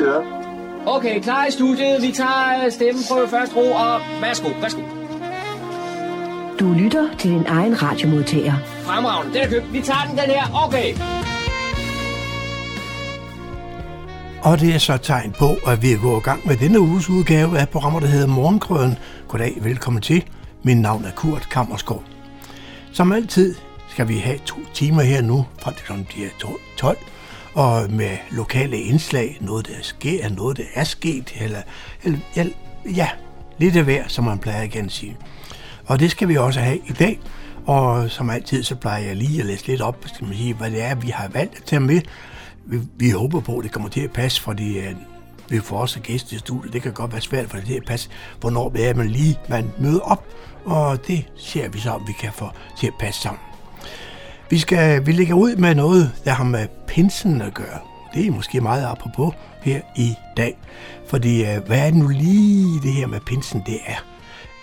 Vi kører. Okay, klar i studiet. Vi tager øh, stemmen på første ro, og værsgo, værsgo. Du lytter til din egen radiomodtager. Fremragende, den er købt. Vi tager den, den her. Okay. Og det er så et tegn på, at vi er gået i gang med denne uges udgave af programmet, der hedder Morgenkrøden. Goddag, velkommen til. Mit navn er Kurt Kammerskov. Som altid skal vi have to timer her nu, fra det som de er 12, og med lokale indslag, noget der sker, noget der er sket, eller, eller ja, ja, lidt af hver, som man plejer igen at sige. Og det skal vi også have i dag, og som altid, så plejer jeg lige at læse lidt op, skal man sige, hvad det er, vi har valgt at tage med. Vi, vi håber på, at det kommer til at passe, fordi øh, vi får også gæster i studiet. Det kan godt være svært for det til at passe, hvornår det er, man lige man møder op, og det ser vi så, om vi kan få til at passe sammen. Vi, skal, vi lægger ud med noget, der har med pinsen at gøre. Det er måske meget apropos her i dag. Fordi øh, hvad er det nu lige det her med pinsen, det er?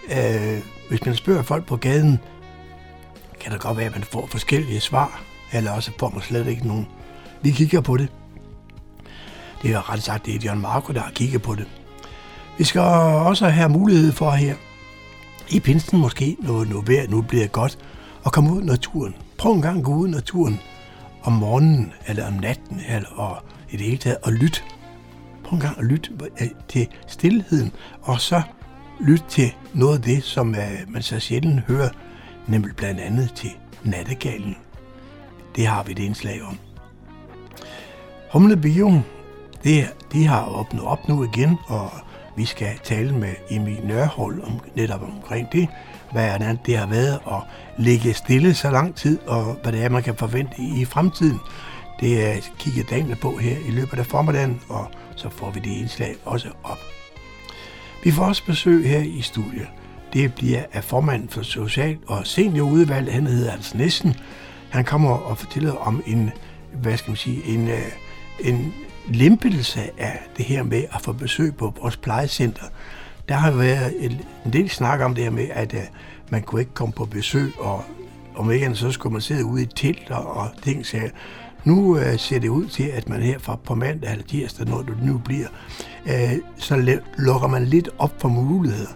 Øh, hvis man spørger folk på gaden, kan det godt være, at man får forskellige svar, eller også får man slet ikke nogen. Vi kigger på det. Det er ret sagt, det er John Marco, der har kigget på det. Vi skal også have mulighed for her, i pinsen måske, når nu vejr nu bliver godt, at komme ud i naturen. Prøv en gang at gå ud i naturen om morgenen, eller om natten, eller og i det hele taget, og lyt. Prøv en gang at lytte øh, til stillheden, og så lyt til noget af det, som øh, man så sjældent hører, nemlig blandt andet til nattegalen. Det har vi et indslag om. Humle Bio, det, de har åbnet op nu igen, og vi skal tale med Emil Nørhold om, netop omkring det, hvordan det har været at ligge stille så lang tid, og hvad det er, man kan forvente i fremtiden. Det øh, er kigget Daniel på her i løbet af formiddagen, og så får vi det indslag også op. Vi får også besøg her i studiet. Det bliver af formanden for Social- og Seniorudvalget, han hedder Hans Nissen. Han kommer og fortæller om en, hvad skal man sige, en, øh, en lempelse af det her med at få besøg på vores plejecenter. Der har været en del snak om det her med, at øh, man kunne ikke komme på besøg, og om ikke andet, så skulle man sidde ude i telt og, og ting. Så nu øh, ser det ud til, at man her fra på mandag eller tirsdag, når det nu bliver, øh, så lukker man lidt op for muligheder.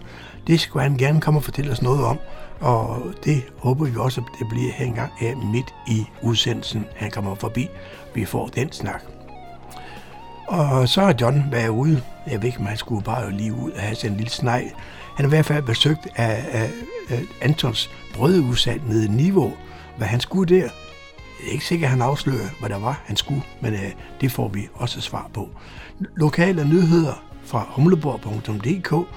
Det skulle han gerne komme og fortælle os noget om, og det håber vi også, at det bliver her engang her midt i udsendelsen. Han kommer forbi, vi får den snak. Og så har John været ude. Jeg ved ikke, om han skulle bare lige ud og have sådan en lille snej. Han har i hvert fald besøgt af, af, af Antons brødudsalg nede i Niveau. Hvad han skulle der, jeg er ikke sikker, at han afslører, hvad der var, han skulle, men øh, det får vi også svar på. Lokale nyheder fra humleborg.dk,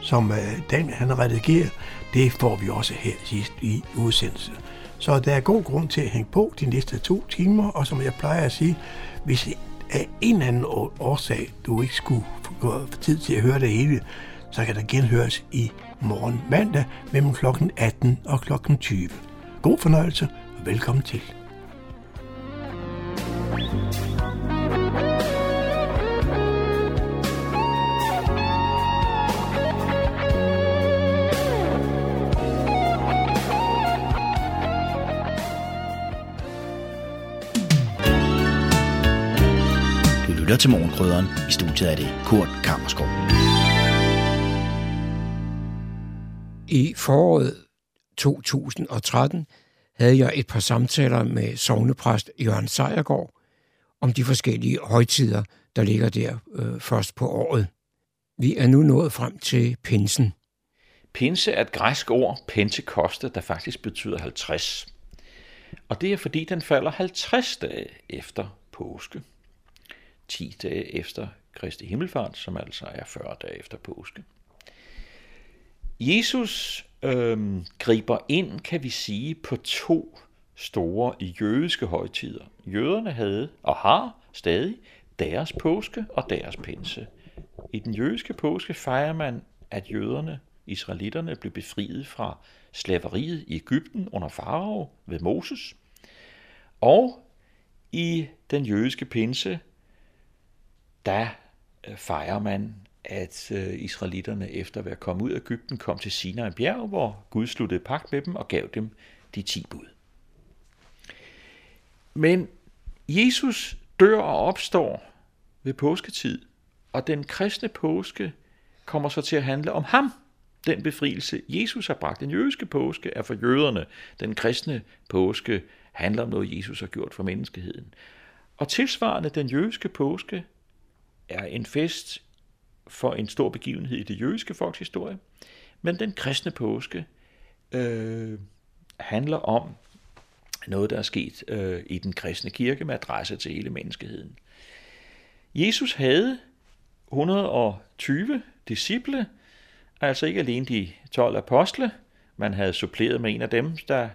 som øh, Daniel han redigerer, det får vi også her sidst i udsendelsen. Så der er god grund til at hænge på de næste to timer, og som jeg plejer at sige, hvis af en eller anden årsag, du ikke skulle få tid til at høre det hele, så kan der genhøres i morgen mandag mellem kl. 18 og kl. 20. God fornøjelse og velkommen til. Lytter til Morgenkrydderen. I studiet er det Kurt Kammerskov. I foråret 2013 havde jeg et par samtaler med sovnepræst Jørgen Sejergaard om de forskellige højtider, der ligger der øh, først på året. Vi er nu nået frem til pinsen. Pinse er et græsk ord, pentekoste, der faktisk betyder 50. Og det er fordi, den falder 50 dage efter påske. 10 dage efter Kristi Himmelfart, som altså er 40 dage efter påske. Jesus øh, griber ind, kan vi sige, på to store jødiske højtider. Jøderne havde og har stadig deres påske og deres pinse. I den jødiske påske fejrer man, at jøderne, israelitterne, blev befriet fra slaveriet i Ægypten under farao ved Moses. Og i den jødiske pinse der øh, fejrer man, at øh, israelitterne efter at være kommet ud af Ægypten kom til Sinai bjerg, hvor Gud sluttede pagt med dem og gav dem de ti bud. Men Jesus dør og opstår ved påsketid, Og den kristne påske kommer så til at handle om ham. Den befrielse, Jesus har bragt. Den jødiske påske er for jøderne. Den kristne påske handler om noget, Jesus har gjort for menneskeheden. Og tilsvarende den jødiske påske er en fest for en stor begivenhed i det jødiske folks historie. Men den kristne påske øh, handler om noget, der er sket øh, i den kristne kirke med adresse til hele menneskeheden. Jesus havde 120 disciple, altså ikke alene de 12 apostle, man havde suppleret med en af dem, der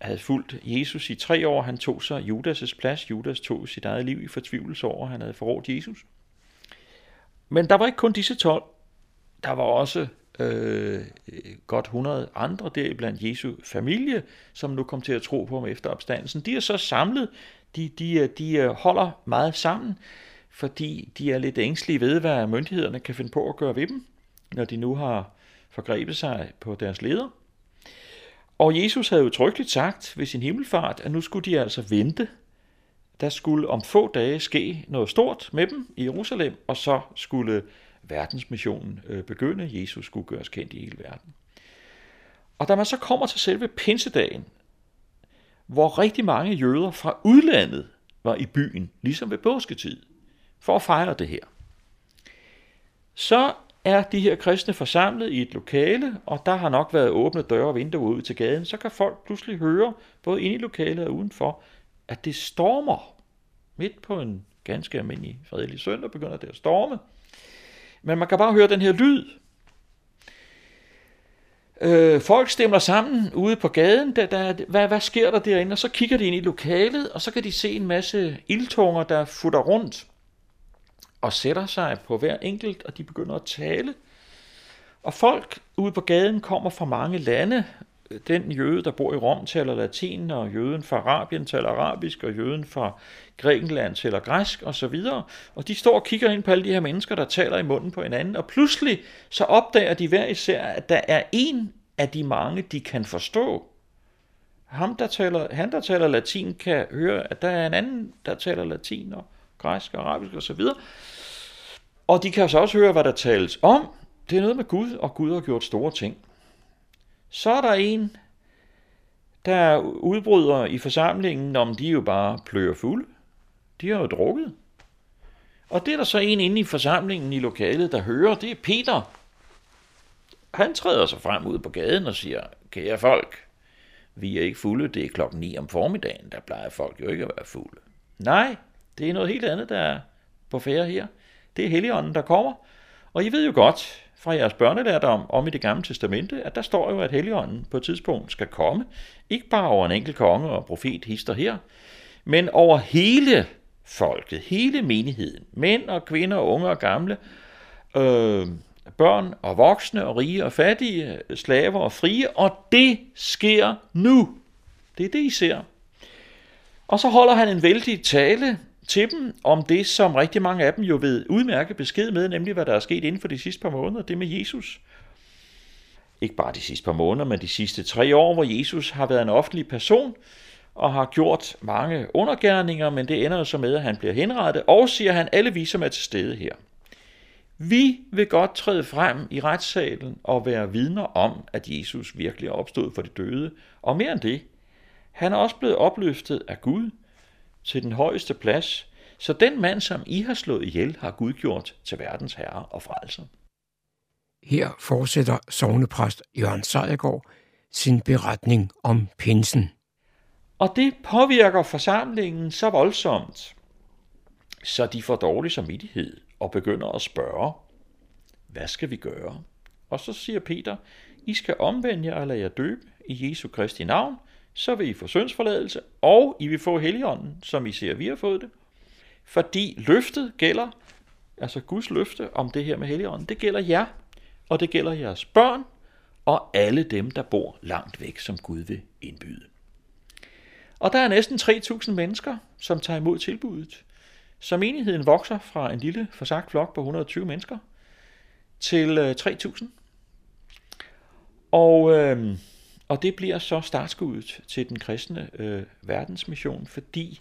havde fulgt Jesus i tre år. Han tog sig Judas' plads. Judas tog sit eget liv i fortvivlelse over, at han havde forrådt Jesus. Men der var ikke kun disse 12. Der var også øh, godt 100 andre deriblandt Jesu familie, som nu kom til at tro på ham efter opstandelsen. De er så samlet, de, de, øh, de øh, holder meget sammen, fordi de er lidt ængstlige ved, hvad myndighederne kan finde på at gøre ved dem, når de nu har forgrebet sig på deres leder. Og Jesus havde jo trygtigt sagt ved sin himmelfart, at nu skulle de altså vente. Der skulle om få dage ske noget stort med dem i Jerusalem, og så skulle verdensmissionen øh, begynde. Jesus skulle gøres kendt i hele verden. Og da man så kommer til selve pinsedagen, hvor rigtig mange jøder fra udlandet var i byen, ligesom ved påsketid, for at fejre det her, så er de her kristne forsamlet i et lokale, og der har nok været åbne døre og vinduer ud til gaden, så kan folk pludselig høre, både inde i lokalet og udenfor, at det stormer. Midt på en ganske almindelig fredelig søndag begynder det at storme. Men man kan bare høre den her lyd. Øh, folk stemmer sammen ude på gaden. Der, der, hvad, hvad sker der derinde? Og så kigger de ind i lokalet, og så kan de se en masse ildtunger, der futter rundt og sætter sig på hver enkelt, og de begynder at tale. Og folk ude på gaden kommer fra mange lande. Den jøde, der bor i Rom, taler latin, og jøden fra Arabien taler arabisk, og jøden fra Grækenland taler græsk osv. Og de står og kigger ind på alle de her mennesker, der taler i munden på hinanden, og pludselig så opdager de hver især, at der er en af de mange, de kan forstå. Ham, der taler, han, der taler latin, kan høre, at der er en anden, der taler latin og græsk og arabisk osv. Og de kan så også høre, hvad der tales om. Det er noget med Gud, og Gud har gjort store ting. Så er der en, der udbryder i forsamlingen, om de jo bare pløjer fuld. De har jo drukket. Og det er der så en inde i forsamlingen i lokalet, der hører, det er Peter. Han træder sig frem ud på gaden og siger, kære folk, vi er ikke fulde, det er klokken 9 om formiddagen, der plejer folk jo ikke at være fulde. Nej, det er noget helt andet, der er på færre her. Det er Helligånden, der kommer. Og I ved jo godt fra jeres børnelærdom om i det gamle testamente, at der står jo, at Helligånden på et tidspunkt skal komme. Ikke bare over en enkelt konge og profet hister her, men over hele folket, hele menigheden. Mænd og kvinder, unge og gamle, øh, børn og voksne og rige og fattige, slaver og frie, og det sker nu. Det er det, I ser. Og så holder han en vældig tale til dem om det, som rigtig mange af dem jo ved udmærket besked med, nemlig hvad der er sket inden for de sidste par måneder, det med Jesus. Ikke bare de sidste par måneder, men de sidste tre år, hvor Jesus har været en offentlig person og har gjort mange undergærninger, men det ender så med, at han bliver henrettet, og siger han alle vi, som er til stede her. Vi vil godt træde frem i retssalen og være vidner om, at Jesus virkelig er opstået for de døde, og mere end det, han er også blevet opløftet af Gud til den højeste plads, så den mand, som I har slået ihjel, har Gud gjort til verdens herre og frelser. Her fortsætter sovnepræst Jørgen Sejergaard sin beretning om pinsen. Og det påvirker forsamlingen så voldsomt, så de får dårlig samvittighed og begynder at spørge, hvad skal vi gøre? Og så siger Peter, I skal omvende jer og lade jer døbe i Jesu Kristi navn, så vil I få syndsforladelse, og I vil få heligånden, som I ser, vi har fået det. Fordi løftet gælder, altså Guds løfte om det her med heligånden, det gælder jer, og det gælder jeres børn, og alle dem, der bor langt væk, som Gud vil indbyde. Og der er næsten 3.000 mennesker, som tager imod tilbuddet. Så menigheden vokser fra en lille forsagt flok på 120 mennesker til øh, 3.000. Og øh, og det bliver så startskuddet til den kristne øh, verdensmission, fordi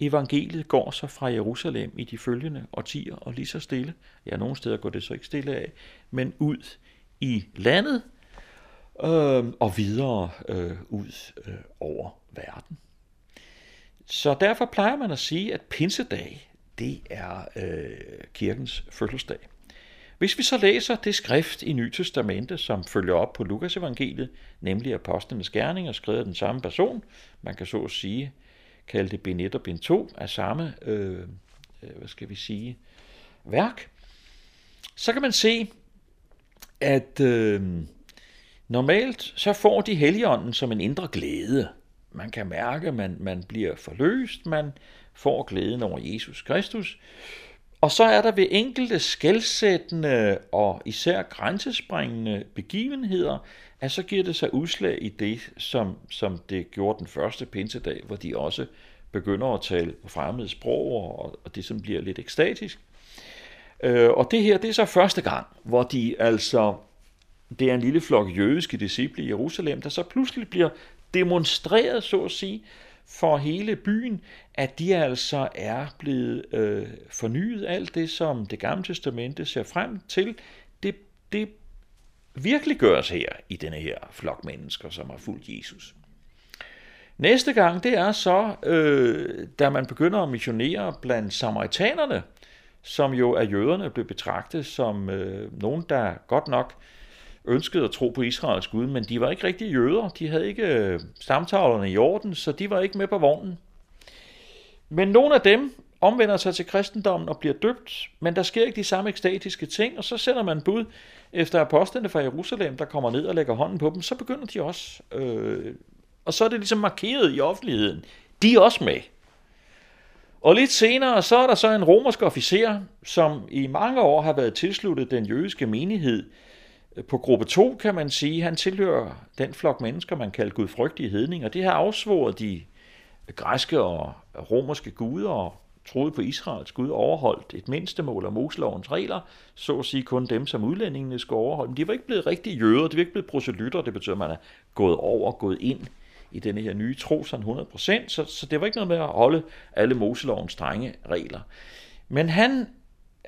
evangeliet går så fra Jerusalem i de følgende årtier, og lige så stille, ja, nogle steder går det så ikke stille af, men ud i landet, øh, og videre øh, ud øh, over verden. Så derfor plejer man at sige, at pinsedag, det er øh, kirkens fødselsdag. Hvis vi så læser det skrift i Nye Testamente, som følger op på Lukas evangeliet, nemlig Apostlenes Gerninger, skrevet af den samme person, man kan så at sige kalde det bind 1 og bind 2 af samme, øh, øh, hvad skal vi sige, værk, så kan man se, at øh, normalt så får de heligånden som en indre glæde. Man kan mærke, at man, man bliver forløst, man får glæden over Jesus Kristus. Og så er der ved enkelte skældsættende og især grænsespringende begivenheder, at så giver det sig udslag i det, som, som det gjorde den første pinsedag, hvor de også begynder at tale på fremmede sprog, og, og det som bliver lidt ekstatisk. Øh, og det her, det er så første gang, hvor de altså, det er en lille flok jødiske disciple i Jerusalem, der så pludselig bliver demonstreret, så at sige, for hele byen, at de altså er blevet øh, fornyet. Alt det, som det gamle testamente ser frem til, det, det virkelig gøres her i denne her flok mennesker, som har fulgt Jesus. Næste gang, det er så, øh, da man begynder at missionere blandt samaritanerne, som jo af jøderne blev betragtet som øh, nogen, der godt nok ønskede at tro på Israels Gud, men de var ikke rigtig jøder. De havde ikke øh, stamtavlerne i orden, så de var ikke med på vognen. Men nogle af dem omvender sig til kristendommen og bliver døbt, men der sker ikke de samme ekstatiske ting, og så sender man bud efter apostlene fra Jerusalem, der kommer ned og lægger hånden på dem, så begynder de også. Øh, og så er det ligesom markeret i offentligheden. De er også med. Og lidt senere, så er der så en romersk officer, som i mange år har været tilsluttet den jødiske menighed. På gruppe 2 kan man sige, han tilhører den flok mennesker, man kalder gudfrygtige hedninger. Det har afsvoret de græske og romerske guder og troede på Israels Gud, overholdt et mindstemål af Moselovens regler, så at sige kun dem, som udlændingene skulle overholde. Men de var ikke blevet rigtige jøder, de var ikke blevet proselytter, det betyder, at man er gået over, gået ind i denne her nye tro, sådan 100%, så, så det var ikke noget med at holde alle Moselovens strenge regler. Men han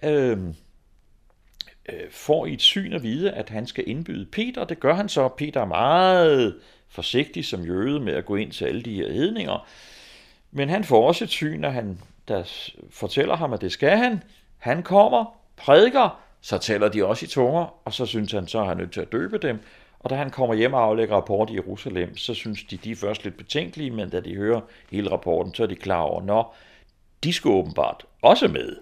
øh, øh, får i et syn at vide, at han skal indbyde Peter, og det gør han så. Peter er meget forsigtig som jøde med at gå ind til alle de her hedninger, men han får også et syn, at han der fortæller ham, at det skal han. Han kommer, prædiker, så taler de også i tunger, og så synes han, så er han nødt til at døbe dem. Og da han kommer hjem og aflægger rapport i Jerusalem, så synes de, de er først lidt betænkelige, men da de hører hele rapporten, så er de klar over, når de skal åbenbart også med.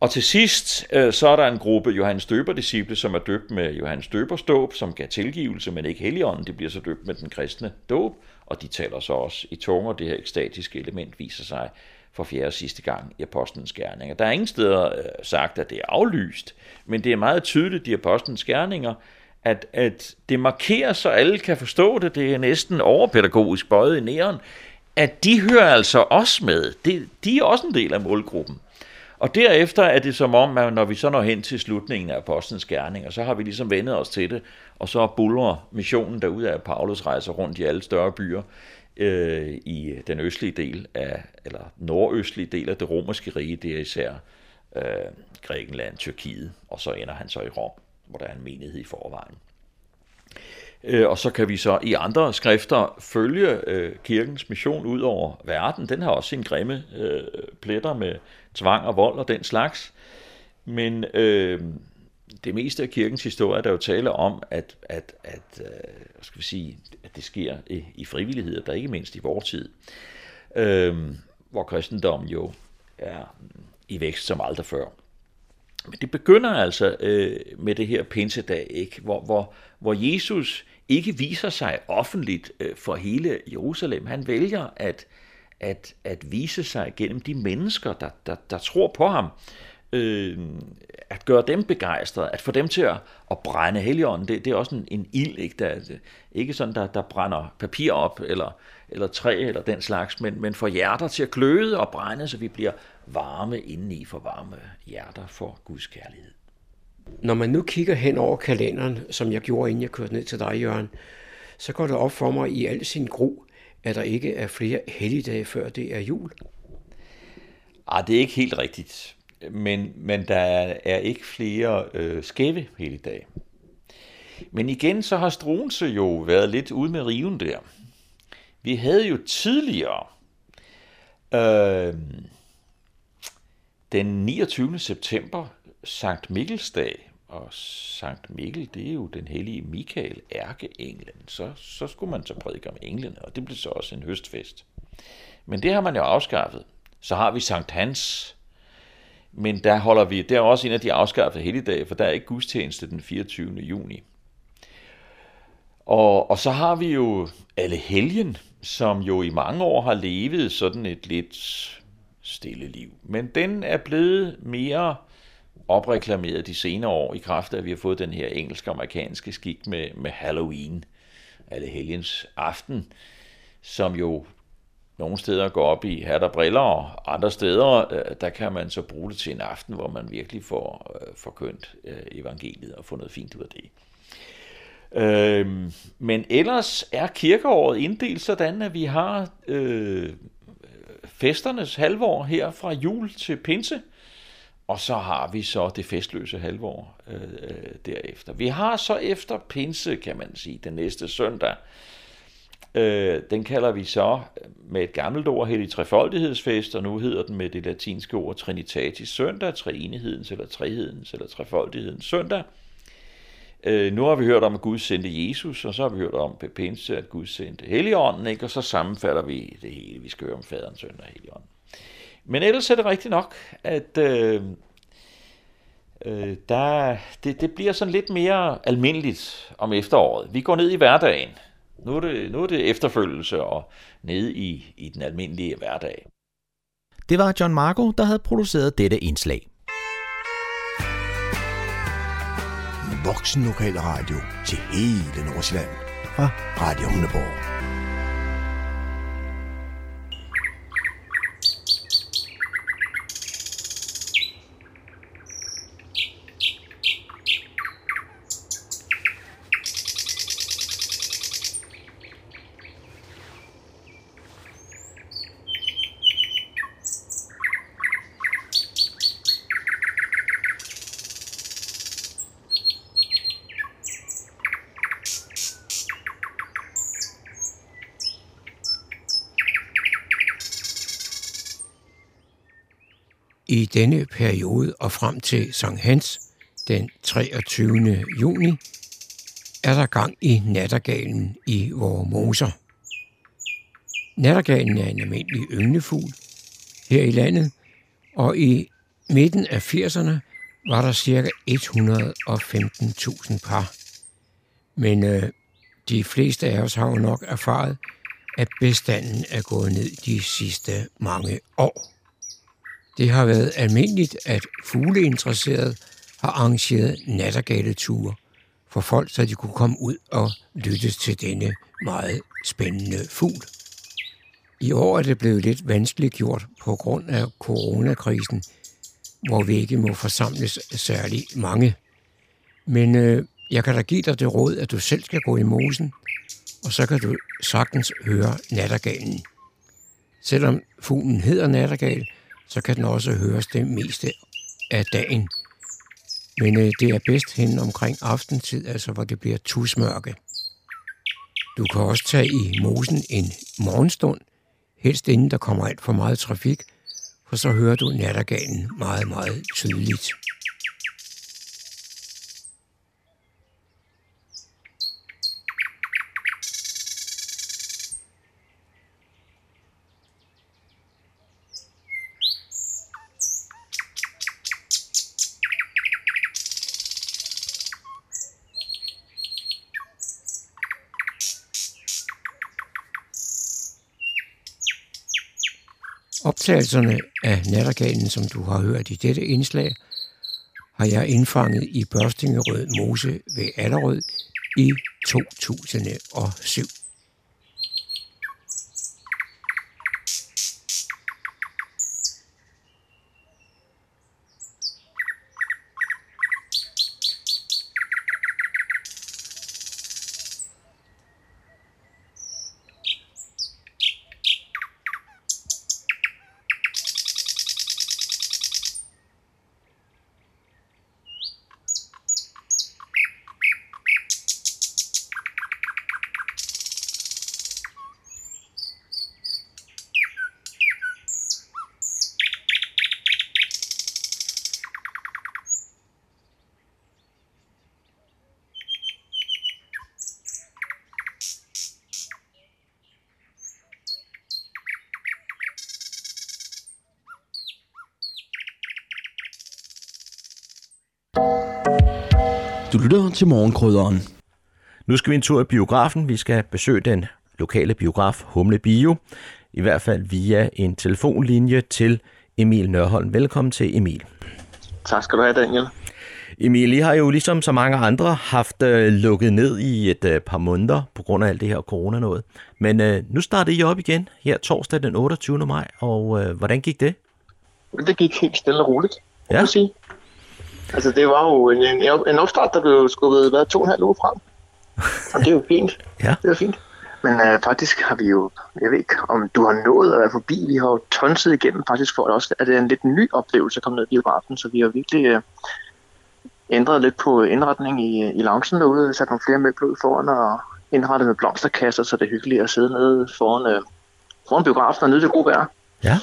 Og til sidst, øh, så er der en gruppe Johannes Døber-disciple, som er døbt med Johannes Døbers dåb, som gav tilgivelse, men ikke heligånden. De bliver så døbt med den kristne dåb, og de taler så også i tunger. Det her ekstatiske element viser sig for fjerde og sidste gang i Apostlenes Gerninger. Der er ingen steder øh, sagt, at det er aflyst, men det er meget tydeligt i Apostlenes Gerninger, at, at det markerer, så alle kan forstå det, det er næsten overpædagogisk bøjet i næren, at de hører altså også med. De, de er også en del af målgruppen. Og derefter er det som om, at når vi så når hen til slutningen af Apostlenes Gerninger, så har vi ligesom vendet os til det, og så buller missionen derud af, Paulus rejser rundt i alle større byer øh, i den østlige del af, eller nordøstlige del af det romerske rige, det er især øh, Grækenland, Tyrkiet, og så ender han så i Rom, hvor der er en menighed i forvejen. Øh, og så kan vi så i andre skrifter følge øh, kirkens mission ud over verden. Den har også sin grimme øh, pletter med tvang og vold og den slags. Men øh, det meste af kirkens historie, der jo taler om, at, at, at, øh, skal vi sige, at det sker i, i frivillighed, der ikke mindst i vores tid, øh, hvor kristendommen jo er i vækst som aldrig før. Men det begynder altså øh, med det her pinsedag, ikke? Hvor, hvor, hvor Jesus ikke viser sig offentligt øh, for hele Jerusalem. Han vælger at, at, at vise sig gennem de mennesker, der, der, der tror på ham øh, at gøre dem begejstrede, at få dem til at, at brænde heligånden, det, det er også en, en ild, ikke, der, ikke sådan, der, der brænder papir op, eller, eller træ, eller den slags, men, men får hjerter til at gløde og brænde, så vi bliver varme indeni for varme hjerter for Guds kærlighed. Når man nu kigger hen over kalenderen, som jeg gjorde, inden jeg kørte ned til dig, Jørgen, så går det op for mig i al sin gro, at der ikke er flere helligdage, før det er jul? Ah, det er ikke helt rigtigt. Men, men der er, er ikke flere øh, skæve helligdage. Men igen, så har Struense jo været lidt ude med riven der. Vi havde jo tidligere øh, den 29. september Sankt Mikkelsdag, og Sankt Mikkel, det er jo den hellige Michael, ærkeenglen. Så, så skulle man så prædike om englene, og det blev så også en høstfest. Men det har man jo afskaffet. Så har vi Sankt Hans, men der holder vi, det er også en af de afskaffede helligdage, for der er ikke gudstjeneste den 24. juni. Og, og så har vi jo alle helgen, som jo i mange år har levet sådan et lidt stille liv. Men den er blevet mere opreklameret de senere år i kraft af, at vi har fået den her engelsk-amerikanske skik med, med Halloween, alle helgens aften, som jo nogle steder går op i hat og briller, og andre steder, øh, der kan man så bruge det til en aften, hvor man virkelig får øh, forkyndt øh, evangeliet og får noget fint ud af det. Øh, men ellers er kirkeåret inddelt sådan, at vi har øh, festernes halvår her fra jul til pinse, og så har vi så det festløse halvår øh, øh, derefter. Vi har så efter pinse, kan man sige, den næste søndag, øh, den kalder vi så med et gammelt ord hellig trefoldighedsfest, og nu hedder den med det latinske ord Trinitatis søndag, treenighedens eller trehedens eller trefoldighedens søndag. Øh, nu har vi hørt om, at Gud sendte Jesus, og så har vi hørt om pinse, at Gud sendte Helligånden, ikke? og så sammenfatter vi det hele. Vi skal høre om faderen, søn og Helligånden. Men ellers er det rigtigt nok, at øh, øh, der, det, det bliver sådan lidt mere almindeligt om efteråret. Vi går ned i hverdagen. Nu er det, nu er det efterfølgelse og nede i, i den almindelige hverdag. Det var John Marco, der havde produceret dette indslag. Voksen lokal radio til hele Nordsjælland fra Radio Hundeborg. I denne periode og frem til Sankt Hans den 23. juni er der gang i nattergalen i vores moser. Nattergalen er en almindelig ynglefugl her i landet, og i midten af 80'erne var der ca. 115.000 par. Men øh, de fleste af os har jo nok erfaret, at bestanden er gået ned de sidste mange år. Det har været almindeligt, at fugleinteresserede har arrangeret nattergaleture for folk, så de kunne komme ud og lytte til denne meget spændende fugl. I år er det blevet lidt vanskeligt gjort på grund af coronakrisen, hvor vi ikke må forsamles særlig mange. Men øh, jeg kan da give dig det råd, at du selv skal gå i mosen, og så kan du sagtens høre nattergalen. Selvom fuglen hedder nattergal, så kan den også høres det meste af dagen. Men øh, det er bedst hen omkring aftentid, altså hvor det bliver tusmørke. Du kan også tage i mosen en morgenstund, helst inden der kommer alt for meget trafik, for så hører du nattergalen meget, meget tydeligt. Optagelserne af nattergalen, som du har hørt i dette indslag, har jeg indfanget i Børstingerød Mose ved Allerød i 2007. Du lytter til morgenkrydderen. Nu skal vi en tur i biografen. Vi skal besøge den lokale biograf Humle Bio. I hvert fald via en telefonlinje til Emil Nørholm. Velkommen til Emil. Tak skal du have, Daniel. Emil, I har jo ligesom så mange andre haft øh, lukket ned i et øh, par måneder på grund af alt det her corona noget. Men øh, nu startede I op igen her torsdag den 28. maj, og øh, hvordan gik det? Det gik helt stille og roligt, Ja. ja. jeg sige. Altså, det var jo en, en, en opstart, der blev skubbet hvad, to og en halv uge frem. Og det er jo fint. Ja. Det er fint. Men øh, faktisk har vi jo, jeg ved ikke, om du har nået at være forbi, vi har jo tonset igennem faktisk for at også, at det er en lidt ny oplevelse at komme ned i biografen, så vi har virkelig øh, ændret lidt på indretning i, i loungen derude, sat nogle flere møbler ud foran og indrettet med blomsterkasser, så det er hyggeligt at sidde nede foran, øh, foran biografen og nyde det gode vejr. Ja.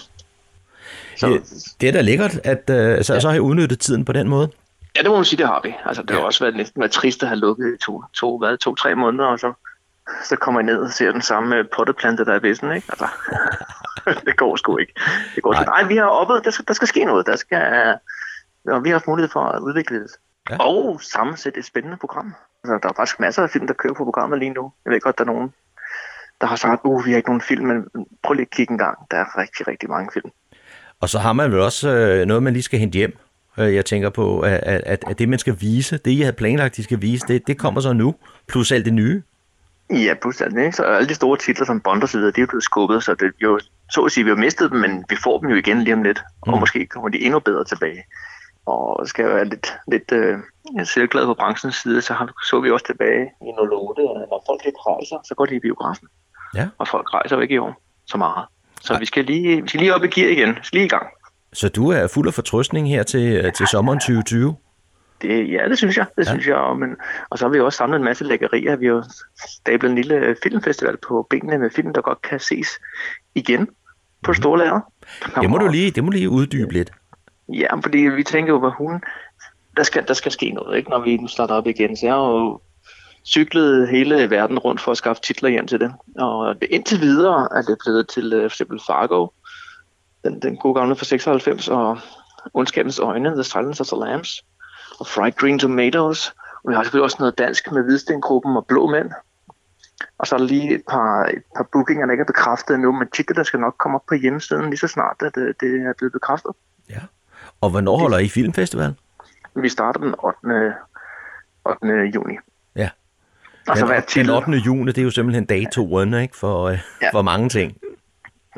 Så, Ja, det er da lækkert, at øh, så, så har I udnyttet tiden på den måde. Ja, det må man sige, det har vi. Altså, det har Ja. også været næsten været trist at have lukket i to, to, hvad, to, tre måneder, og så, så kommer jeg ned og ser den samme øh, potteplante, der er vissen, ikke? Altså, det går sgu ikke. Det går sgu. Nej. Nej, vi har oppet, der skal, der skal ske noget. Der skal, og vi har haft mulighed for at udvikle det. Ja. Ja. Og sammensætte et spændende program. Altså, der er faktisk masser af film, der kører på programmet lige nu. Jeg ved godt, der er nogen, der har sagt, uh, vi har ikke nogen film, men prøv lige at kigge en gang. Der er rigtig, rigtig mange film. Og så har man vel også øh, noget, man lige skal hente hjem. Øh, Jeg tænker på, at, at, at det, man skal vise, det I havde planlagt, de skal vise, det, det kommer så nu, plus alt det nye. Ja, pludselig. Ikke? Så alle de store titler som Bond og så videre, de er blevet skubbet, så det jo, så at sige, vi har mistet dem, men vi får dem jo igen lige om lidt, og Mm. måske kommer de endnu bedre tilbage. Og skal jeg være lidt, lidt øh, selvglad på branchens side, så har, så vi også tilbage i 08, at når folk ikke rejser, så går de i biografen. Ja. Og folk rejser jo ikke i år så meget. Så vi skal, lige, vi skal lige op i gear igen. Vi skal lige i gang. Så du er fuld af fortrøstning her til, øh, til sommeren 2020. Det, ja, det synes jeg. Det Ja. synes jeg. Og, men, og så har vi også samlet en masse lækkerier. Vi har jo stablet en lille øh, filmfestival på benene med film, der godt kan ses igen på det store lager. Det må du lige, det må du lige uddybe lidt. Ja, fordi vi tænker jo, hvad hun... Der skal, der skal ske noget, ikke, når vi nu starter op igen. Så jeg har jo cyklet hele verden rundt for at skaffe titler hjem til det. Og det, indtil videre er det blevet til uh, for eksempel Fargo, den, den gode gamle fra 96, og Ondskabens Øjne, The Silence of the Lambs, og Fried Green Tomatoes. Og vi har selvfølgelig også noget dansk med Hvidstengruppen og Blå Mænd. Og så er der lige et par, et par bookinger, der ikke er bekræftet endnu, men titler, der skal nok komme op på hjemmesiden lige så snart, at det, det er blevet bekræftet. Og hvornår holder I filmfestival? Vi starter den 8. 8. juni. Ja. Og så Den, hver den titel. 8. juni, det er jo simpelthen datoen ikke, for, øh, Ja. for mange ting.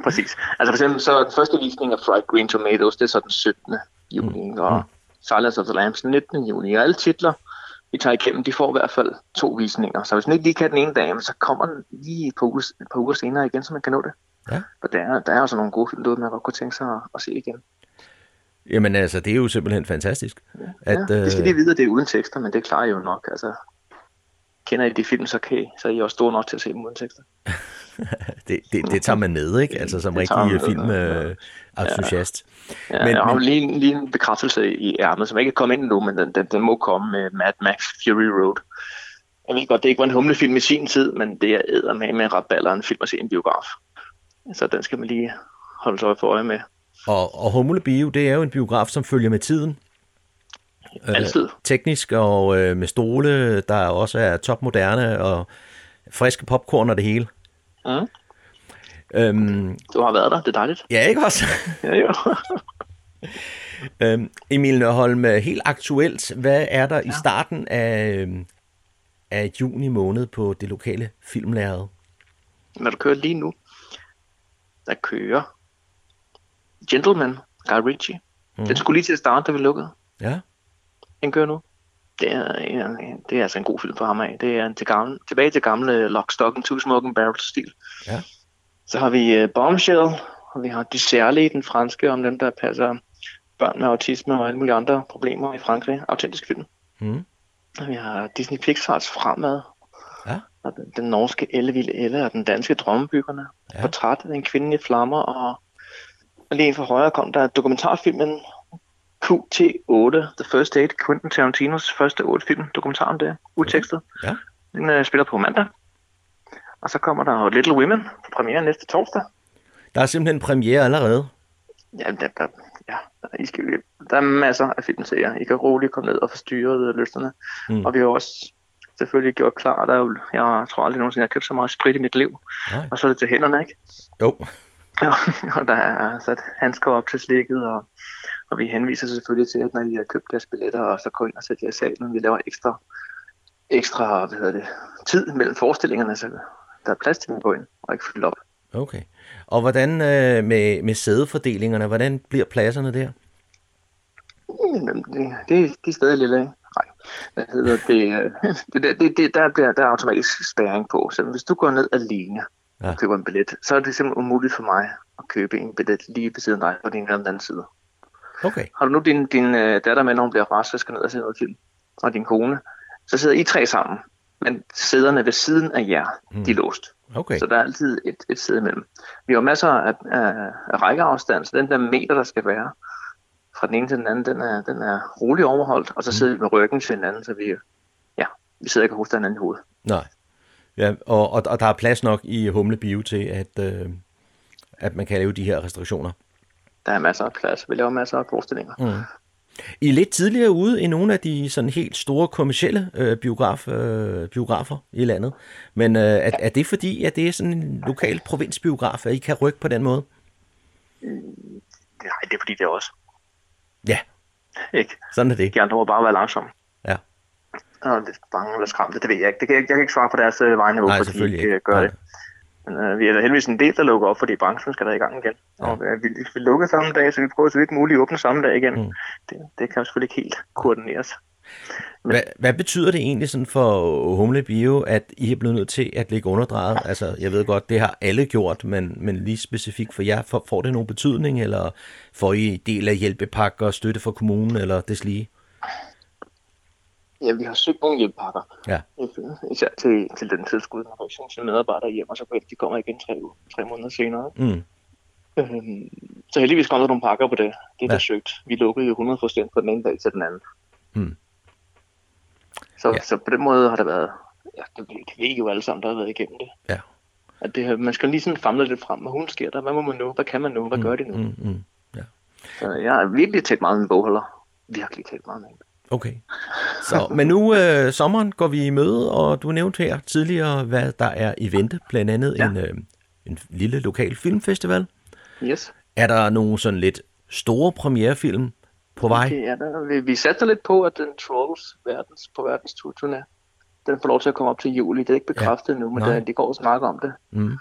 Præcis. Altså for eksempel, så den første visning af Fried Green Tomatoes, det er så den 17. juni, mm. og Silence of the Lambs den 19. juni. Og alle titler, vi tager igennem, de får i hvert fald to visninger. Så hvis man ikke lige kan den ene dag, så kommer den lige et par uger, et par uger senere igen, så man kan nå det. Ja. For der, er- der er altså nogle gode film derude, man godt kunne tænke sig at, at se igen. Jamen altså, det er jo simpelthen fantastisk. At, ja, det skal øh, lige vide, at det er uden tekster, men det klarer jo nok. Altså, kender I de film, så, kan I, så er I også store nok til at se dem uden tekster. det, det, det tager man med, ikke? Altså som Det rigtig med, ja. filmentusiast. Ja, Men- jeg har men- lige, en- lige en bekræftelse i ærmet, som ikke er kommet ind endnu, men den, den, den må komme med Mad Max Fury Road. Jeg ved godt, det ikke var en humlefilm i sin tid, men det er æder med med raballer en film at se en biograf. Så den skal man lige holde sig for øje med. Og, og Humle Bio, det er jo en biograf, som følger med tiden. Altid. teknisk og øh, med stole, der også er topmoderne og friske popcorn og det hele. Mm. Øhm, Du har været der, det er dejligt. ja, ikke også? Ja, jo. øhm, Emil Nørholm, øh, helt aktuelt, hvad er der ja. i starten af, øhm, af juni måned på det lokale filmlærred? Når du kører lige nu, der kører Gentleman, Guy Ritchie. Mm. Den skulle lige til at starte, da vi lukkede. Ja, Den kører nu. Det er, det er altså en god film for ham af. Det er en til gamle, tilbage til gamle Lock, Stock and Two Smoking Barrels stil. Ja. Så har vi uh, Bombshell, og vi har De Særlige, den franske, om dem, der passer børn med autisme og alle mulige andre problemer i Frankrig. Autentisk film. Mhm. Og vi har Disney Pixars Fremad. Ja. Og den, den norske Ellevilde Elle og den danske Drømmebyggerne. Ja. Portræt af en kvinde i flammer. Og, og lige for højre kom der dokumentarfilmen QT8, The First Date, Quentin Tarantinos første otte film, dokumentar om det, utekstet. Ja. Den uh, spiller på mandag. Og så kommer der Little Women, premiere næste torsdag. der er simpelthen premiere allerede. Ja, der, der, ja, I skal, der er masser af filmserier. I kan roligt komme ned og forstyrre lysterne. Mm. Og vi har også selvfølgelig gjort klar, der er jo, jeg tror aldrig nogensinde, jeg har købt så meget sprit i mit liv. Nej. Og så er det til hænderne, ikke? Jo. Ja, og der er sat handsker op til slikket, og, og vi henviser selvfølgelig til, at når I har købt deres billetter, og så går ind og sætter jer i salen, vi laver ekstra, ekstra hvad hedder det, tid mellem forestillingerne, så der er plads til at gå ind og ikke fylde op. Okay. Og hvordan øh, med, med sædefordelingerne, hvordan bliver pladserne der? Jamen, det, det, det er stadig lidt af. Nej, hvad hedder det, øh, det, det, det, der bliver der er automatisk spærring på. Så hvis du går ned alene Ja. og køber en billet, så er det simpelthen umuligt for mig at købe en billet lige ved siden af dig på din eller anden side. Okay. Har du nu din, din øh, datter med, når hun bliver rask, og skal ned og se noget film, og din kone, så sidder I tre sammen, men sæderne ved siden af jer, mm. de er låst. Okay. Så der er altid et, et sæde imellem. Vi har masser af, af, af rækkeafstand, så den der meter, der skal være fra den ene til den anden, den er, den er roligt overholdt, og så sidder vi med ryggen til hinanden, så vi, ja, vi sidder ikke og hoster hinanden i hovedet. Nej. Ja, og, og, og der er plads nok i Humle Bio til, at, øh, at man kan lave de her restriktioner. Der er masser af plads. Vi laver masser af forestillinger. Mm. I er lidt tidligere ude i nogle af de sådan helt store kommercielle øh, biograf, øh, biografer i landet. Men øh, er, er det fordi, at det er sådan en lokal provinsbiograf, at I kan rykke på den måde? Nej, det er fordi, det er også. Ja, Ikke? sådan er det. De andre må bare være langsomme. Ja. Og lidt bange eller skræmte, det ved jeg ikke. Det kan, jeg, jeg kan ikke svare på deres øh, vegne, Nej, hvorfor de selvfølgelig ikke ikke. øh, gør Nej. det. Men øh, vi er da heldigvis en del, der lukker op, fordi branchen skal der i gang igen. Ja. Og øh, vi, vi lukker samme dag, så vi prøver så vidt muligt at åbne samme dag igen. Mm. Det, det kan jo selvfølgelig ikke helt koordineres. Hvad, hvad betyder det egentlig sådan for Humle Bio, at I er blevet nødt til at ligge underdrejet? Altså, jeg ved godt, det har alle gjort, men, men lige specifikt for jer, får, får det nogen betydning, eller får I del af hjælpepakker og støtte fra kommunen, eller deslige? Ja, vi har søgt nogle hjælpepakker. Ja. Især til, til den tilskud, når er sin medarbejdere hjem, og så går de kommer igen tre, tre måneder senere. Mm. Øhm, så heldigvis kom der nogle pakker på det. Det er Ja. der søgt. Vi lukkede jo 100% på den ene dag til den anden. Mm. Så, Ja. ja. så på den måde har det været, ja, det, det ved jo alle sammen, der har været igennem det. Ja. At det, man skal lige sådan famle lidt frem, hvad hun sker der, hvad må man nu, hvad kan man nu, hvad gør de nu? Mm, mm. Så jeg har virkelig talt meget med bogholder. Virkelig talt meget med hende. Okay. Så, men nu øh, sommeren går vi i møde, og du nævnte her tidligere, hvad der er i vente, blandt andet ja. En, øh, en lille lokal filmfestival. Yes. Er der nogle sådan lidt store premierefilm på vej? Okay, ja, der, vi, vi satte lidt på, at den Trolls verdens, på verdens turné, den får lov til at komme op til juli. Det er ikke bekræftet ja. nu, men det, de går og snakker om det. Mm.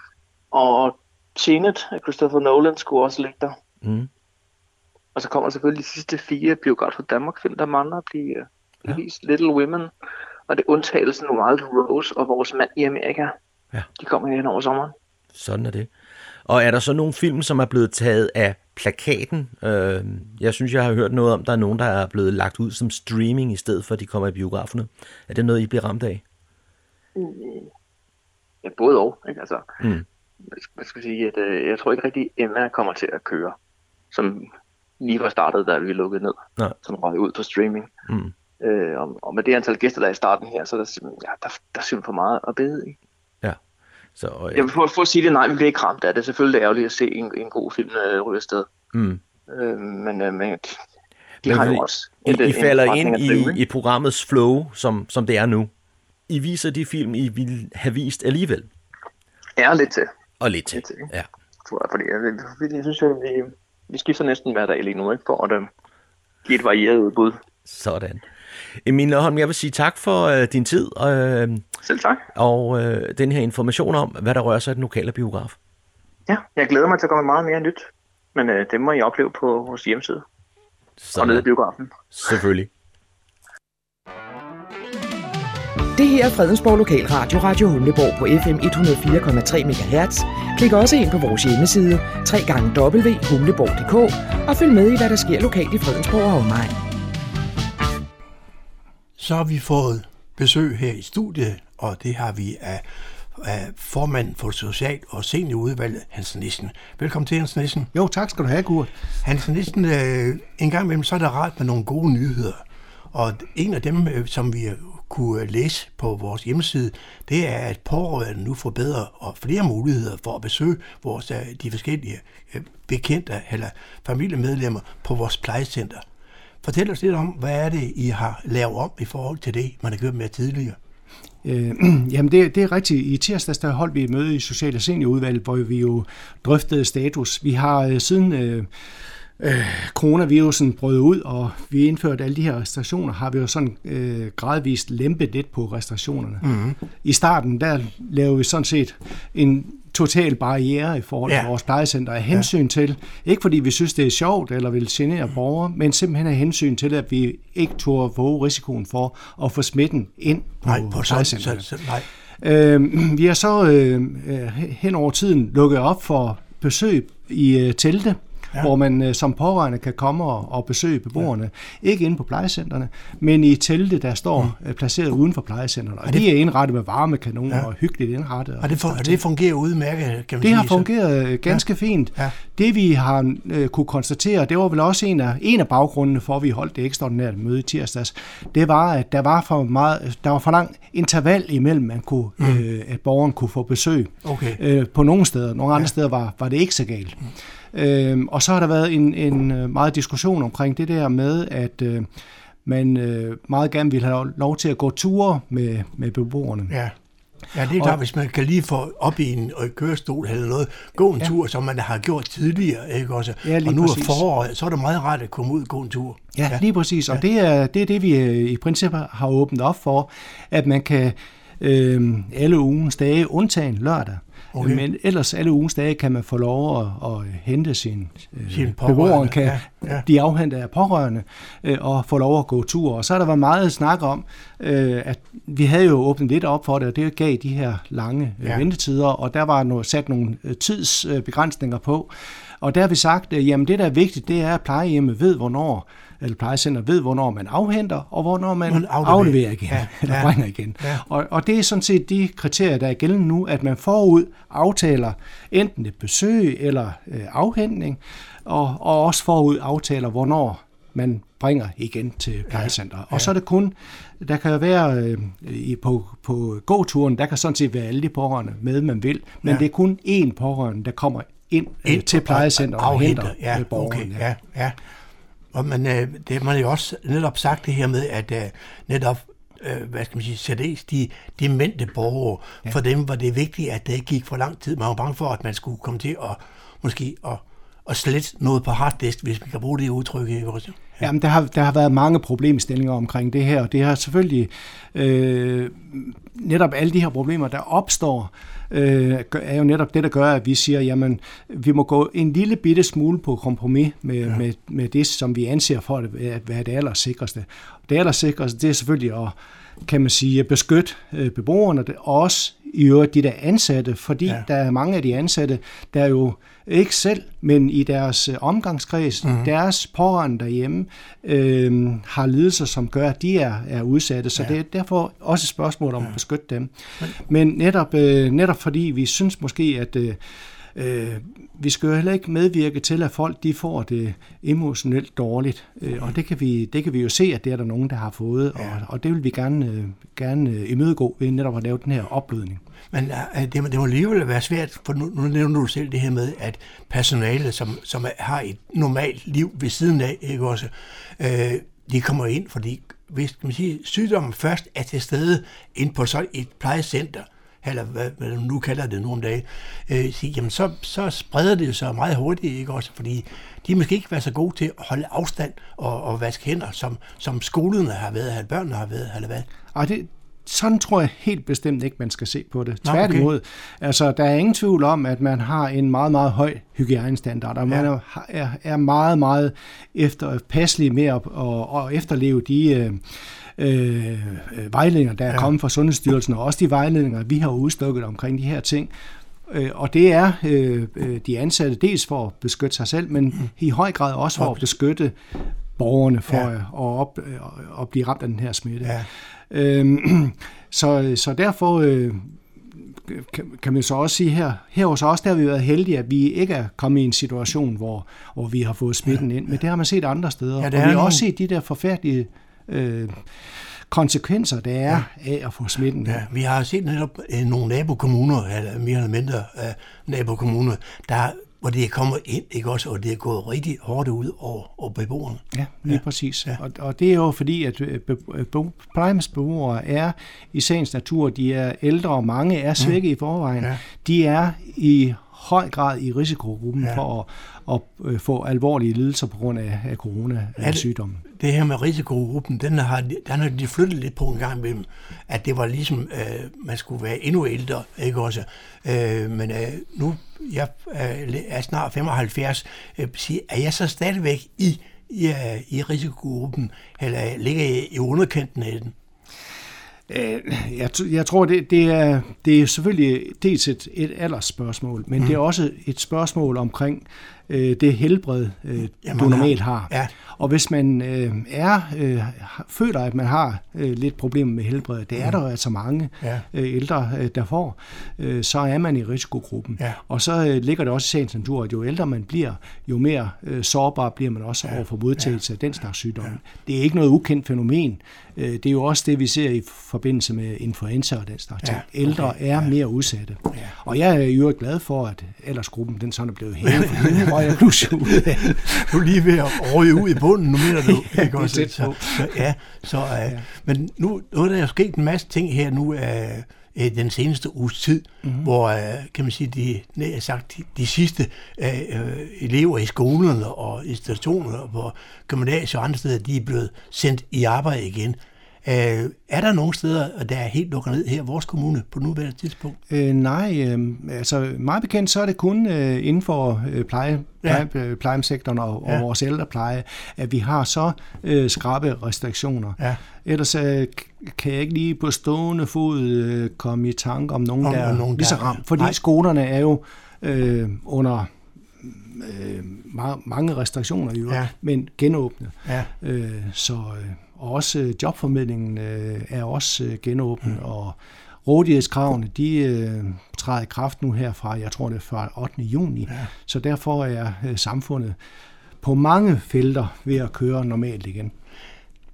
Og Tenet af Christopher Nolan skulle også ligge der. Mm. Og så kommer selvfølgelig de sidste fire biograf for Danmark film, der mangler at blive uh, Ja. vist. Little Women, og det er undtagelsen Wild Rose og Vores Mand i Amerika. Ja. De kommer hen over sommeren. Sådan er det. Og er der så nogle film, som er blevet taget af plakaten? Øh, jeg synes, jeg har hørt noget om, der er nogen, der er blevet lagt ud som streaming, i stedet for at de kommer i biograferne. Er det noget, I bliver ramt af? Ja, både og. Ikke? Altså, Mm. hvad skal jeg sige, at øh, jeg tror ikke rigtig, Emma kommer til at køre, som lige var startet, da vi lukkede ned, Nej. som røg ud på streaming. Mm. Øh, og, og med det antal gæster, der er i starten her, så er der, simpelthen- ja, der, der er simpelthen for meget at bede i. Så, øh, Jeg vil for, for at sige det, nej, vi bliver ikke ramt af det. Selvfølgelig er det ærgerligt at se en, en god film øh, ryge afsted. mm. Øh, men, øh, men de Men har jo også I, en- I falder ind i, i programmets flow, som, som det er nu. I viser de film, I ville have vist alligevel. Ja, lidt til, Og lidt til. Lidt til? Ja. tror jeg. Fordi jeg, jeg, jeg synes, at vi, vi skifter næsten hver dag lige nu, ikke? For at øh, give et varieret udbud. Sådan. Emil Nørholm, jeg vil sige tak for øh, din tid øh, Selv tak. og øh, den her information om, hvad der rører sig i den lokale biograf. Ja, jeg glæder mig til at komme meget mere nyt. Men øh, det må I opleve på vores hjemmeside og nede i Sådan. biografen. Selvfølgelig. Det her er Fredensborg Lokalradio, Radio Humleborg på FM 104,3 MHz. Klik også ind på vores hjemmeside, www.humleborg.dk og følg med i, hvad der sker lokalt i Fredensborg og omegn. Så har vi fået besøg her i studiet, og det har vi af, af formanden for Social- og Seniorudvalget, Hans Nissen. Velkommen til, Hans Nissen. Jo, tak skal du have, Kurt. Hans Nissen, øh, en gang imellem, så er det rart med nogle gode nyheder. Og en af dem, øh, som vi kunne læse på vores hjemmeside, det er, at pårørende nu får bedre og flere muligheder for at besøge vores, øh, de forskellige øh, bekendte eller familiemedlemmer på vores plejecenter. Fortæl os lidt om, hvad er det, I har lavet om i forhold til det, man har gjort med tidligere? Øh, jamen det, det er rigtigt. I tirsdags der holdt vi et møde i Social- og Seniorudvalget, hvor vi jo drøftede status. Vi har øh, siden øh, øh, coronavirusen brød ud, og vi indførte alle de her restriktioner, har vi jo sådan øh, gradvist lempet lidt på restriktionerne. Mm-hmm. I starten, der lavede vi sådan set en total barriere i forhold til ja. vores plejecenter af hensyn ja. til, ikke fordi vi synes, det er sjovt eller vil genere borgere, men simpelthen af hensyn til, at vi ikke tog våge risikoen for at få smitten ind på, nej, på plejecenteret. Så, så, nej. Øh, vi har så øh, hen over tiden lukket op for besøg i øh, telte, ja. hvor man øh, som pårørende kan komme og, og besøge beboerne. Ja. Ikke inde på plejecentrene, men i telte, der står mm. placeret uden for plejecentrene. Og, og det, de er indrettet med varmekanoner ja. og hyggeligt indrettet. Og det, for, og det fungerer udmærket, kan man Det sige, har fungeret så. ganske ja. fint. Ja. Det vi har øh, kunne konstatere, det var vel også en af, en af baggrundene for, at vi holdt det ekstraordinære møde i tirsdags, det var, at der var for meget, der var for lang interval imellem, man kunne, mm. øh, at borgeren kunne få besøg. Okay. Øh, på nogle steder. Nogle andre ja. steder var, var det ikke så galt. Mm. Øh, og så har der været en, en øh, meget diskussion omkring det der med, at øh, man øh, meget gerne vil have lov til at gå ture med, med beboerne. Ja. Ja, det er klart, hvis man kan lige få op i en kørestol eller noget, gå en ja. tur, som man har gjort tidligere, ikke også? Ja, og nu præcis. er foråret, så er det meget rart at komme ud og gå en tur. Ja, ja. lige præcis, og ja. det, er, det er det, vi i princippet har åbnet op for, at man kan øh, alle ugens dage, undtagen lørdag, Okay. Men ellers alle ugens dage kan man få lov at, at hente sin, øh, sin beboeren, kan ja, ja. blive afhentet af pårørende øh, og få lov at gå tur. Og så har der været meget snak om, øh, at vi havde jo åbnet lidt op for det, og det gav de her lange ja. ventetider, og der var noget, sat nogle tidsbegrænsninger på. Og der har vi sagt, at jamen det, der er vigtigt, det er, at plejehjemmet ved, hvornår eller plejecenter ved, hvornår man afhenter, og hvornår man, man afleverer. afleverer igen, ja, eller ja, bringer igen. Ja. Og, og det er sådan set de kriterier, der er gældende nu, at man forud aftaler enten et besøg eller øh, afhentning, og, og også forud aftaler, hvornår man bringer igen til plejecenter. Ja, ja. Og så er det kun, der kan være øh, på, på gåturen, der kan sådan set være alle de pårørende med, man vil, men ja. det er kun én pårørende, der kommer ind, ind øh, til plejecenter og, og henter ja, øh, borgeren. Okay, ja, ja. Og man, øh, det har man jo også netop sagt det her med, at øh, netop øh, hvad skal man sige, særdeles de demente borgere, ja. for dem var det vigtigt, at det ikke gik for lang tid. Man var bange for, at man skulle komme til at måske at, at slette noget på harddisk, hvis vi kan bruge det udtryk. Også? Ja. Jamen, der har, der har været mange problemstillinger omkring det her, og det har selvfølgelig øh, netop alle de her problemer, der opstår, øh, er jo netop det, der gør, at vi siger, jamen, vi må gå en lille bitte smule på kompromis med, ja. med, med det, som vi anser for at være det allersikreste. Det allersikreste, det er selvfølgelig at kan man sige, beskytte øh, beboerne, og også i øvrigt de der ansatte, fordi ja. der er mange af de ansatte, der jo ikke selv, men i deres øh, omgangskreds, mm. deres pårørende derhjemme, øh, har lidelser, som gør, at de er, er udsatte. Så ja. det er derfor også et spørgsmål om ja. at beskytte dem. Men netop, øh, netop fordi vi synes måske, at øh, øh, vi skal jo heller ikke medvirke til, at folk de får det emotionelt dårligt. Øh, og det kan, vi, det kan vi jo se, at det er der nogen, der har fået. Ja. Og, og det vil vi gerne, øh, gerne imødegå ved netop at lave den her opblødning. Men uh, det, det må alligevel være svært, for nu, nu nævner du selv det her med, at personale, som, som har et normalt liv ved siden af, ikke også, øh, de kommer ind, fordi hvis kan man sige, sygdommen først er til stede ind på så et plejecenter, eller hvad, hvad nu kalder det nu om øh, sige, jamen så, så spreder det sig meget hurtigt, ikke også? Fordi de måske ikke været så gode til at holde afstand og, og vaske hænder, som, som skolerne har været, eller børnene har været, eller hvad? Ej, det, sådan tror jeg helt bestemt ikke, man skal se på det. Tværtimod, okay. altså der er ingen tvivl om, at man har en meget, meget høj hygiejnestandard, og man er, er meget, meget efterpasselig med at, at, at efterleve de øh, øh, vejledninger, der er ja. kommet fra Sundhedsstyrelsen, og også de vejledninger, vi har udstukket omkring de her ting. Øh, og det er øh, øh, de ansatte dels for at beskytte sig selv, men mm. i høj grad også for at beskytte borgerne for ja. at, op, at blive ramt af den her smitte. Ja. Øh, så, så derfor øh, kan, kan man så også sige her, her hos os, der har vi været heldige, at vi ikke er kommet i en situation, hvor, hvor vi har fået smitten ja, ind, men det har man set andre steder. Ja, og vi har nogle... også set de der forfærdelige øh, konsekvenser, der er ja. af at få smitten. Ja, vi har set netop øh, nogle nabokommuner, eller mere eller mindre øh, nabokommuner, der hvor det er kommet ind, ikke også, og det er gået rigtig hårdt ud over, over beboerne. Ja, lige ja. præcis. Ja. Og, og det er jo fordi, at øh, be, plejehjemsbeboere er i sagens natur, de er ældre, og mange er svækket ja. i forvejen. Ja. De er i høj grad i risikogruppen ja. for at, at øh, få alvorlige lidelser på grund af, af corona-sygdommen. Det, det her med risikogruppen, den har, den har de flyttet lidt på en gang med at det var ligesom, øh, man skulle være endnu ældre, ikke også? Øh, men øh, nu, jeg øh, er snart 75, øh, er jeg så stadigvæk i, i, øh, i risikogruppen, eller ligger jeg i underkanten af den? Øh, jeg, jeg tror, det, det, er, det er selvfølgelig dels et, et aldersspørgsmål, men mm. det er også et spørgsmål omkring øh, det helbred, øh, Jamen, du normalt har. Ja. Og hvis man øh, er øh, føler, at man har øh, lidt problemer med helbred, det er mm. der altså mange ja. øh, ældre, øh, der får, øh, så er man i risikogruppen. Ja. Og så øh, ligger det også i sagens natur, at jo ældre man bliver, jo mere øh, sårbar bliver man også ja. over for modtagelse ja. af den slags sygdomme. Ja. Det er ikke noget ukendt fænomen. Øh, det er jo også det, vi ser i forbindelse med influenza og den slags ting. Ja. Ældre okay. er mere udsatte. Ja. Og jeg er jo glad for, at aldersgruppen den sådan er blevet hævet, for nu jeg Du er lige ved at røge ud i bunden, nu mener du. ja, ikke også? Så, så, ja, så, uh, ja. men nu, nu er der jo sket en masse ting her nu af uh, den seneste uges tid, mm-hmm. hvor, uh, kan man sige, de, nej, sagt, de, de sidste uh, elever i skolerne og institutionerne og på gymnasier og andre steder, de er blevet sendt i arbejde igen. Øh, er der nogle steder, der er helt lukket ned her i vores kommune på nuværende tidspunkt? Øh, nej, øh, altså meget bekendt, så er det kun øh, inden for øh, pleje, pleje, ja. Øh, plejehjemssektoren og, ja. og vores ældrepleje, at vi har så øh, skrabe restriktioner. Ja. Ellers øh, kan jeg ikke lige på stående fod øh, komme i tanke om nogen, om, der er lige så ramt, fordi nej. skolerne er jo øh, under øh, mange restriktioner i øvrigt, ja. men genåbnet. Ja. Øh, så øh, og også jobformidlingen øh, er også øh, genåbnet, mm. og rådighedskravene, de øh, træder i kraft nu her fra, jeg tror det er fra 8. juni, ja. så derfor er øh, samfundet på mange felter ved at køre normalt igen.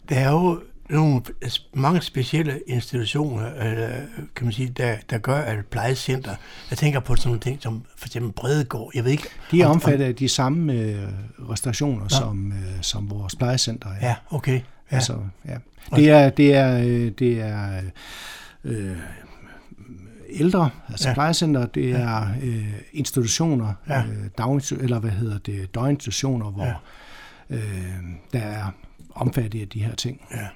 Der er jo nogle mange specielle institutioner, øh, kan man sige, der, der gør, at plejecenter, jeg tænker på sådan nogle ting som for eksempel Bredegård, jeg ved ikke... De er omfattet af de samme øh, restriktioner, som, øh, som vores plejecenter er. Ja, okay. Ja. Altså, ja. Det er, det er, øh, det er øh, ældre, altså ja. plejecenter, det er øh, institutioner, ja. øh, dag, eller hvad hedder det, døgninstitutioner, hvor ja. øh, der er omfattet af de her ting. Ja.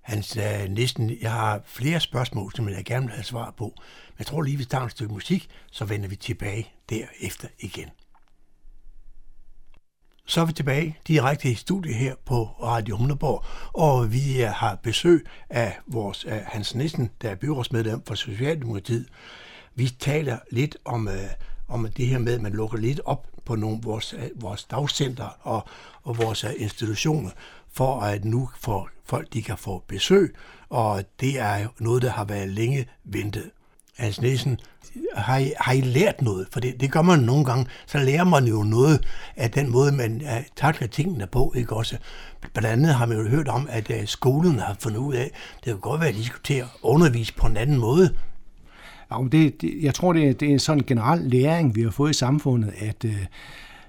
Hans øh, næsten, jeg har flere spørgsmål, som jeg gerne vil have svar på. Men jeg tror lige, vi tager et stykke musik, så vender vi tilbage derefter igen. Så er vi tilbage direkte i studiet her på Radio Humleborg, og vi øh, har besøg af vores af Hans Nissen, der er byrådsmedlem for Socialdemokratiet. Vi taler lidt om, øh, om det her med, at man lukker lidt op på nogle vores, øh, vores dagcenter og, og vores institutioner, for at nu for folk de kan få besøg, og det er noget, der har været længe ventet. Hans Nissen, har I, har I lært noget? For det, det gør man nogle gange. Så lærer man jo noget af den måde, man uh, takler tingene på. Ikke også? Blandt andet har man jo hørt om, at uh, skolen har fundet ud af, det kan godt være, at de skal til at undervise på en anden måde. Ja, det, det, jeg tror, det, det er en sådan generel læring, vi har fået i samfundet, at uh,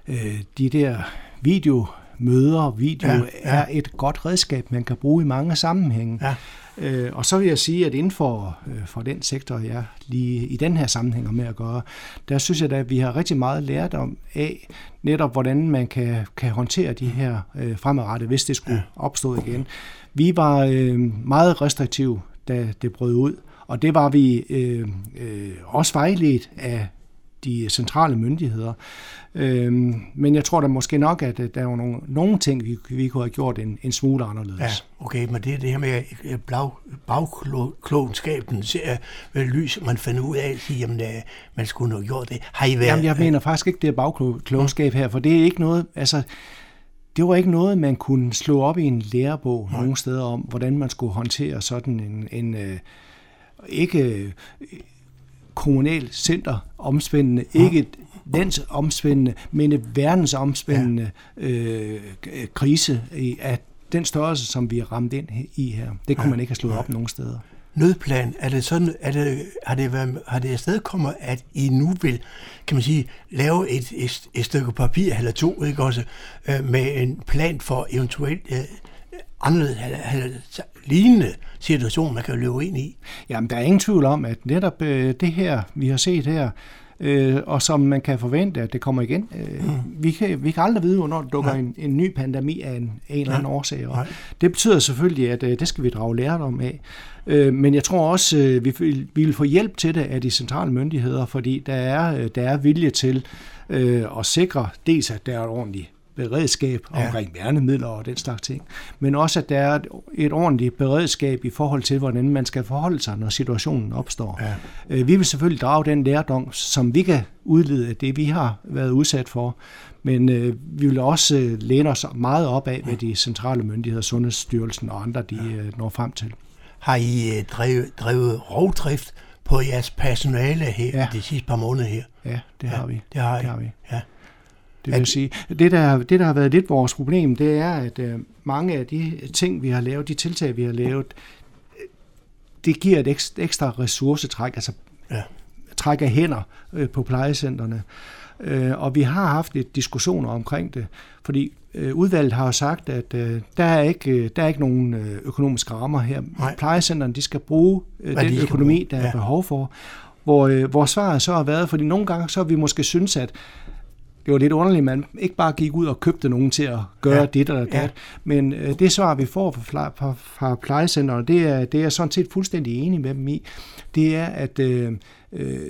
uh, de der video møder, video, ja, ja. er et godt redskab, man kan bruge i mange sammenhænge. Ja. Øh, og så vil jeg sige, at inden for, øh, for den sektor, jeg lige i den her sammenhæng med at gøre, der synes jeg da, at vi har rigtig meget lært om af netop, hvordan man kan, kan håndtere de her øh, fremadrettet, hvis det skulle opstå igen. Vi var øh, meget restriktive, da det brød ud, og det var vi øh, øh, også vejledt af de centrale myndigheder. Øhm, men jeg tror da måske nok, at der er nogle, nogle ting, vi, vi kunne have gjort en, en smule anderledes. Ja, okay, men det er det her med bag, bagklogskaben, med lys, man finder ud af, at sige, jamen, øh, man skulle have gjort det. Har I været, jamen, jeg mener faktisk ikke, det er bagklogskab her, for det er ikke noget, altså, det var ikke noget, man kunne slå op i en lærebog Nej. nogle steder om, hvordan man skulle håndtere sådan en, en øh, ikke kommunal center omspændende, ja. ikke et landsomspændende, men et verdensomspændende ja. øh, krise af den størrelse, som vi er ramt ind i her. Det kunne ja. man ikke have slået ja. op nogen steder. Nødplan, er det sådan, er det, har, det været, har det afsted kommet, at I nu vil, kan man sige, lave et, et, et stykke papir eller to, ikke også, øh, med en plan for eventuelt øh, anderledes, lignende situation, man kan løbe ind i? Jamen, der er ingen tvivl om, at netop øh, det her, vi har set her, øh, og som man kan forvente, at det kommer igen. Øh, mm. vi, kan, vi kan aldrig vide, hvornår der dukker en, en ny pandemi af en, en eller anden årsag. Og det betyder selvfølgelig, at øh, det skal vi drage lærdom af. Øh, men jeg tror også, øh, vi, vi vil få hjælp til det af de centrale myndigheder, fordi der er, øh, der er vilje til øh, at sikre dels, at der er et ordentligt beredskab ja. omkring værnemidler og den slags ting, men også at der er et ordentligt beredskab i forhold til, hvordan man skal forholde sig, når situationen opstår. Ja. Øh, vi vil selvfølgelig drage den lærdom, som vi kan udlede af det, vi har været udsat for, men øh, vi vil også øh, læne os meget op af, hvad de centrale myndigheder, Sundhedsstyrelsen og andre, de øh, når frem til. Har I øh, drevet, drevet rovdrift på jeres personale her ja. de sidste par måneder her? Ja, det har vi. Det har, I. det har vi. Ja. Det vil sige, det der, det der har været lidt vores problem, det er, at øh, mange af de ting, vi har lavet, de tiltag, vi har lavet, det giver et ekstra, ekstra ressourcetræk, altså ja. træk af hænder øh, på plejecentrene. Øh, og vi har haft et diskussioner omkring det, fordi øh, udvalget har jo sagt, at øh, der, er ikke, øh, der er ikke nogen øh, økonomiske rammer her. Nej. Plejecentrene de skal bruge øh, den de økonomi, der ja. er behov for. Hvor, øh, hvor svaret så har været, fordi nogle gange så har vi måske synes, at det var lidt underligt, at man ikke bare gik ud og købte nogen til at gøre ja. det eller det. Ja. Men øh, det svar, vi får fra, fra, fra plejecenterne, det er, det er sådan set fuldstændig enig med dem i. Det er, at øh, øh,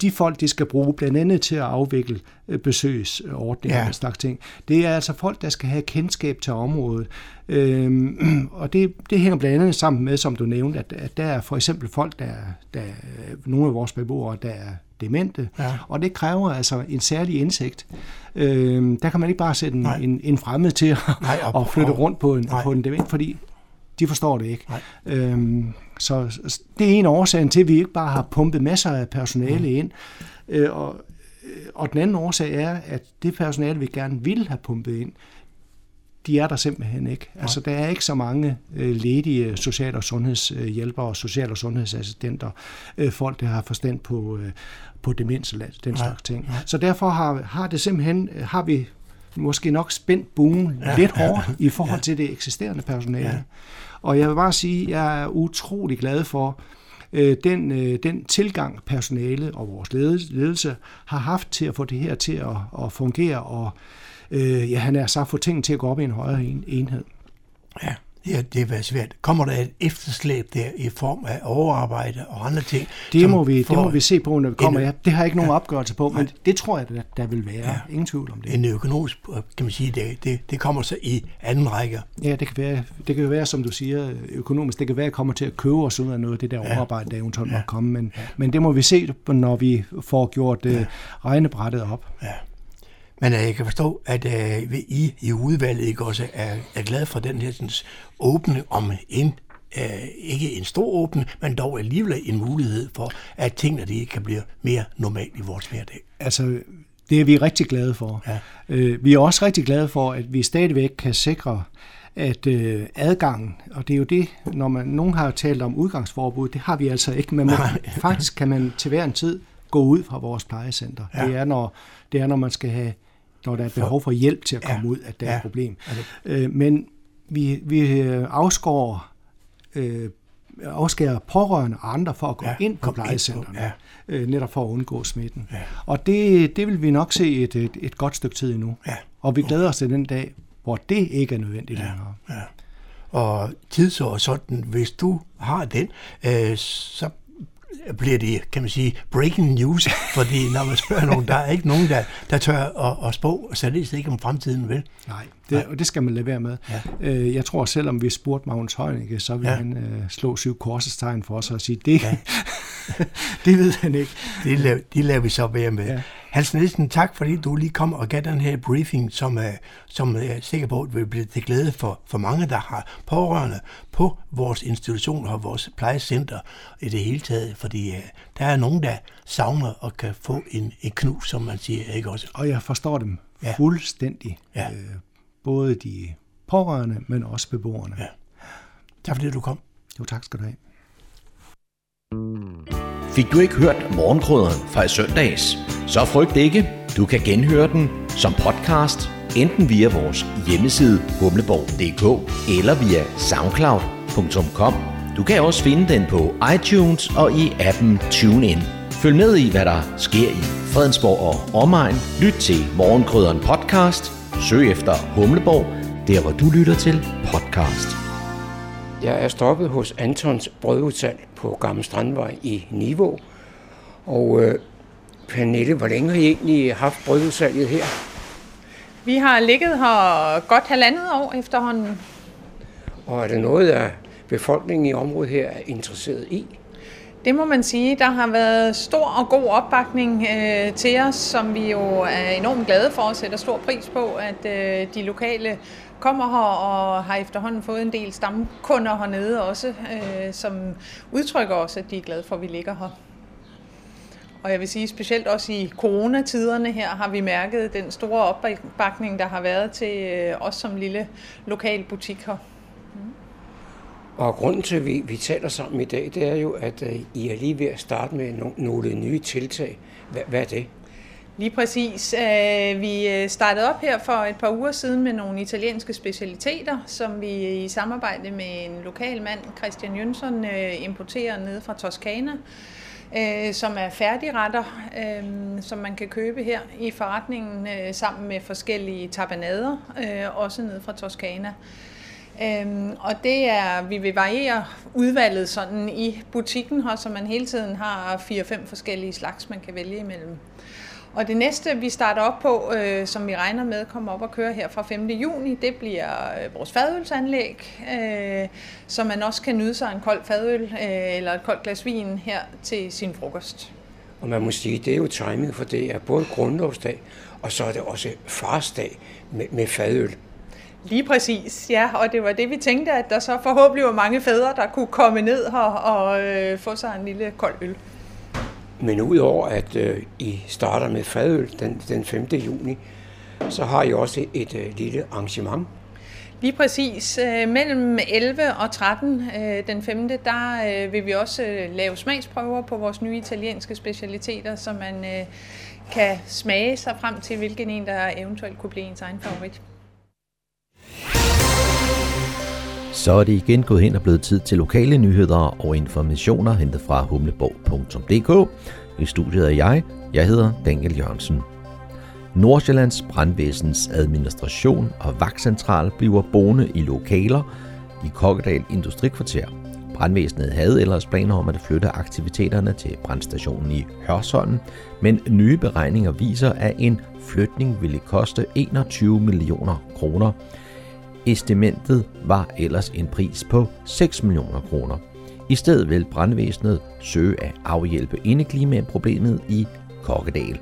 de folk, de skal bruge blandt andet til at afvikle øh, besøgsordninger ja. og slags ting, det er altså folk, der skal have kendskab til området. Øhm, og det, det hænger blandt andet sammen med, som du nævnte, at, at der er for eksempel folk, der, der nogle af vores beboere, der er demente, ja. og det kræver altså en særlig indsigt. Øhm, der kan man ikke bare sætte en, en, en fremmed til at, Nej, og, at flytte rundt på en, på en dement, fordi de forstår det ikke. Øhm, så det er en årsagen til, at vi ikke bare har pumpet masser af personale ind. Øh, og, og den anden årsag er, at det personale, vi gerne vil have pumpet ind, de er der simpelthen ikke. Altså, der er ikke så mange øh, ledige social- og sundhedshjælpere og social- og sundhedsassistenter, øh, folk, der har forstand på, øh, på demens og den slags ting. Nej. Så derfor har, har det simpelthen, har vi måske nok spændt buen ja. lidt hårdt i forhold ja. til det eksisterende personale. Ja. Og jeg vil bare sige, at jeg er utrolig glad for, øh, den, øh, den tilgang personale og vores ledelse har haft til at få det her til at, at fungere, og øh, ja, han er så få tingene til at gå op i en højere en, enhed. Ja. Ja, det er været svært. Kommer der et efterslæb der i form af overarbejde og andre ting? Det, må vi, det må vi se på, når vi kommer. Ja, det har jeg ikke nogen ja, opgørelse på, men det tror jeg, der, der vil være. Ja, Ingen tvivl om det. En økonomisk, kan man sige, det, det, det kommer så i anden række. Ja, det kan, være, det kan være, som du siger, økonomisk. Det kan være, at kommer til at købe os ud af noget af det der ja. overarbejde, der eventuelt ja. må komme. Men, ja. men det må vi se, når vi får gjort ja. regnebrættet op. Ja. Men øh, jeg kan forstå, at uh, I i udvalget ikke også er, er glad for den her sådan, åbne om en uh, ikke en stor åbne, men dog alligevel en mulighed for, at tingene de kan blive mere normalt i vores hverdag. Altså, det er vi rigtig glade for. Ja. Uh, vi er også rigtig glade for, at vi stadigvæk kan sikre, at øh, adgangen, og det er jo det, når man, nogen har talt om udgangsforbud, det har vi altså ikke, men man, faktisk kan man til hver en tid gå ud fra vores plejecenter. Ja. Det, er, når, det er, når man skal have når der er behov for hjælp til at komme ja. ud, at der ja. er et problem. Øh, men vi, vi øh, afskår øh, afskærer pårørende og andre for at gå ja, ind på plejecentrene, ja. øh, netop for at undgå smitten. Ja. Og det, det vil vi nok se et, et, et godt stykke tid endnu. Ja. Og vi glæder os til den dag, hvor det ikke er nødvendigt ja. længere. Ja. Og sådan, hvis du har den, øh, så bliver det, kan man sige, breaking news, fordi når man spørger nogen, der er ikke nogen, der, der tør at, at spå, så det er ikke om fremtiden, vel? Nej, det, og det skal man lade være med. Ja. Øh, jeg tror, selvom vi spurgte Magnus Heunicke, så vil ja. han uh, slå syv korsestegn for os og sige, det, ja. det ved han ikke. Det laver, de laver vi så være med. Ja. Hans Nielsen, tak fordi du lige kom og gav den her briefing, som, er, som jeg er sikker på vil blive til glæde for, for mange, der har pårørende på vores institutioner og vores plejecenter i det hele taget, fordi uh, der er nogen, der savner og kan få en, en knus, som man siger, ikke også? Og jeg forstår dem ja. fuldstændig. Ja. Øh, både de pårørende, men også beboerne. Ja. Tak fordi du kom. Jo, tak skal du have. Fik du ikke hørt morgenkrydderen fra i søndags? Så frygt ikke. Du kan genhøre den som podcast, enten via vores hjemmeside humleborg.dk eller via soundcloud.com. Du kan også finde den på iTunes og i appen TuneIn. Følg med i, hvad der sker i Fredensborg og omegn. Lyt til Morgenkrydderen podcast. Søg efter Humleborg, der hvor du lytter til podcast. Jeg er stoppet hos Antons brødudsalg på Gamle Strandvej i Niveau. Og øh, Pernille, hvor længe har I egentlig haft brødudsalget her? Vi har ligget her godt halvandet år efterhånden. Og er det noget, af befolkningen i området her er interesseret i? Det må man sige. Der har været stor og god opbakning øh, til os, som vi jo er enormt glade for og sætter stor pris på, at øh, de lokale kommer her og har efterhånden fået en del stamkunder hernede også, øh, som udtrykker også, at de er glade for, at vi ligger her. Og jeg vil sige, specielt også i coronatiderne her har vi mærket den store opbakning, der har været til øh, os som lille lokal butik her. Mm. Og grunden til, at vi, vi taler sammen i dag, det er jo, at øh, I er lige ved at starte med no, nogle nye tiltag. Hvad, hvad er det? Lige præcis. Øh, vi øh, startede op her for et par uger siden med nogle italienske specialiteter, som vi i samarbejde med en lokal mand, Christian Jønsson, øh, importerer ned fra Toskana som er færdigretter, som man kan købe her i forretningen sammen med forskellige tabanader, også ned fra Toskana. Øhm, og det er, vi vil variere udvalget sådan i butikken her, så man hele tiden har 4-5 forskellige slags, man kan vælge imellem. Og det næste, vi starter op på, øh, som vi regner med kommer op og køre her fra 5. juni, det bliver øh, vores fadølsanlæg, øh, så man også kan nyde sig en kold fadøl øh, eller et koldt glas vin her til sin frokost. Og man må sige, det er jo timet, for det er både grundlovsdag, og så er det også farsdag med, med fadøl. Lige præcis, ja, og det var det, vi tænkte, at der så forhåbentlig var mange fædre, der kunne komme ned her og øh, få sig en lille kold øl. Men udover at øh, I starter med fadøl den, den 5. juni, så har I også et øh, lille arrangement. Lige præcis. Øh, mellem 11 og 13 øh, den 5. der øh, vil vi også øh, lave smagsprøver på vores nye italienske specialiteter, så man øh, kan smage sig frem til, hvilken en, der eventuelt kunne blive ens egen favorit. Så er det igen gået hen og blevet tid til lokale nyheder og informationer hentet fra humleborg.dk. I studiet er jeg. Jeg hedder Daniel Jørgensen. Nordsjællands Brandvæsens administration og vagtcentral bliver boende i lokaler i Kokkedal Industrikvarter. Brandvæsenet havde ellers planer om at flytte aktiviteterne til brandstationen i Hørsholm, men nye beregninger viser, at en flytning ville koste 21 millioner kroner. Estimentet var ellers en pris på 6 millioner kroner. I stedet vil brandvæsenet søge at afhjælpe indeklimaproblemet i Kokkedal.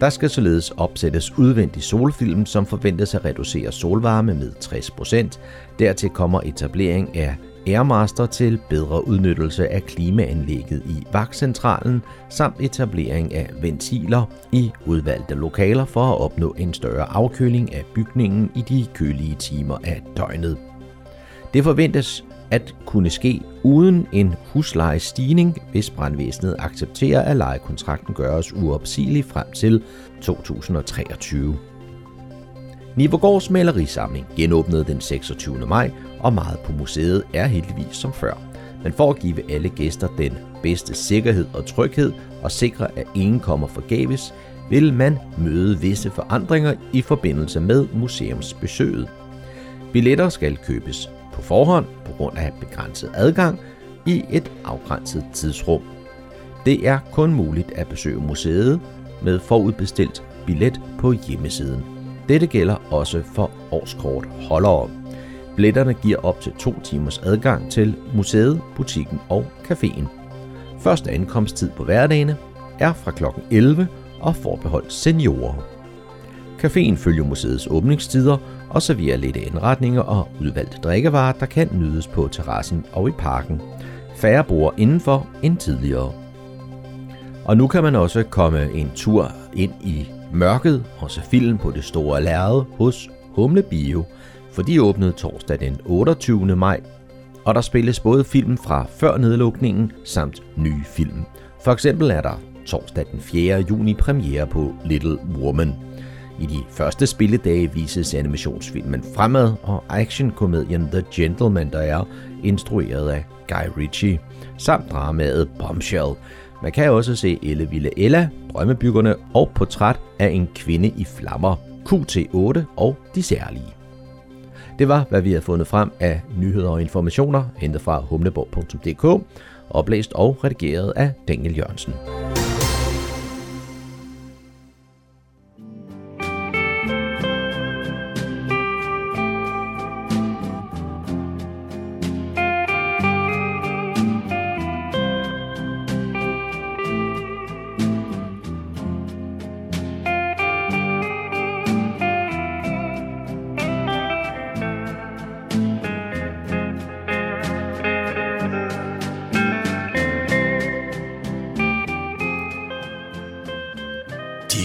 Der skal således opsættes udvendig solfilm, som forventes at reducere solvarme med 60%. Dertil kommer etablering af Airmaster til bedre udnyttelse af klimaanlægget i vagtcentralen, samt etablering af ventiler i udvalgte lokaler for at opnå en større afkøling af bygningen i de kølige timer af døgnet. Det forventes at kunne ske uden en huslejestigning, hvis brandvæsenet accepterer, at lejekontrakten gøres uopsigelig frem til 2023. Nivergårds malerisamling genåbnede den 26. maj, og meget på museet er heldigvis som før. Men for at give alle gæster den bedste sikkerhed og tryghed og sikre, at ingen kommer forgæves, vil man møde visse forandringer i forbindelse med museumsbesøget. Billetter skal købes på forhånd på grund af begrænset adgang i et afgrænset tidsrum. Det er kun muligt at besøge museet med forudbestilt billet på hjemmesiden. Dette gælder også for årskort holdere. Billetterne giver op til to timers adgang til museet, butikken og caféen. Første ankomsttid på hverdagene er fra kl. 11 og forbeholdt seniorer. Caféen følger museets åbningstider og serverer lidt indretninger og udvalgte drikkevarer, der kan nydes på terrassen og i parken. Færre bor indenfor end tidligere. Og nu kan man også komme en tur ind i mørket og se film på det store lærred hos Humle Bio for de åbnede torsdag den 28. maj, og der spilles både film fra før nedlukningen samt nye film. For eksempel er der torsdag den 4. juni premiere på Little Woman. I de første spilledage vises animationsfilmen Fremad og actionkomedien The Gentleman, der er instrueret af Guy Ritchie, samt dramaet Bombshell. Man kan også se Elle Ville Ella, Drømmebyggerne og Portræt af en kvinde i flammer, QT8 og De Særlige. Det var, hvad vi havde fundet frem af nyheder og informationer, hentet fra humleborg.dk, oplæst og redigeret af Daniel Jørgensen.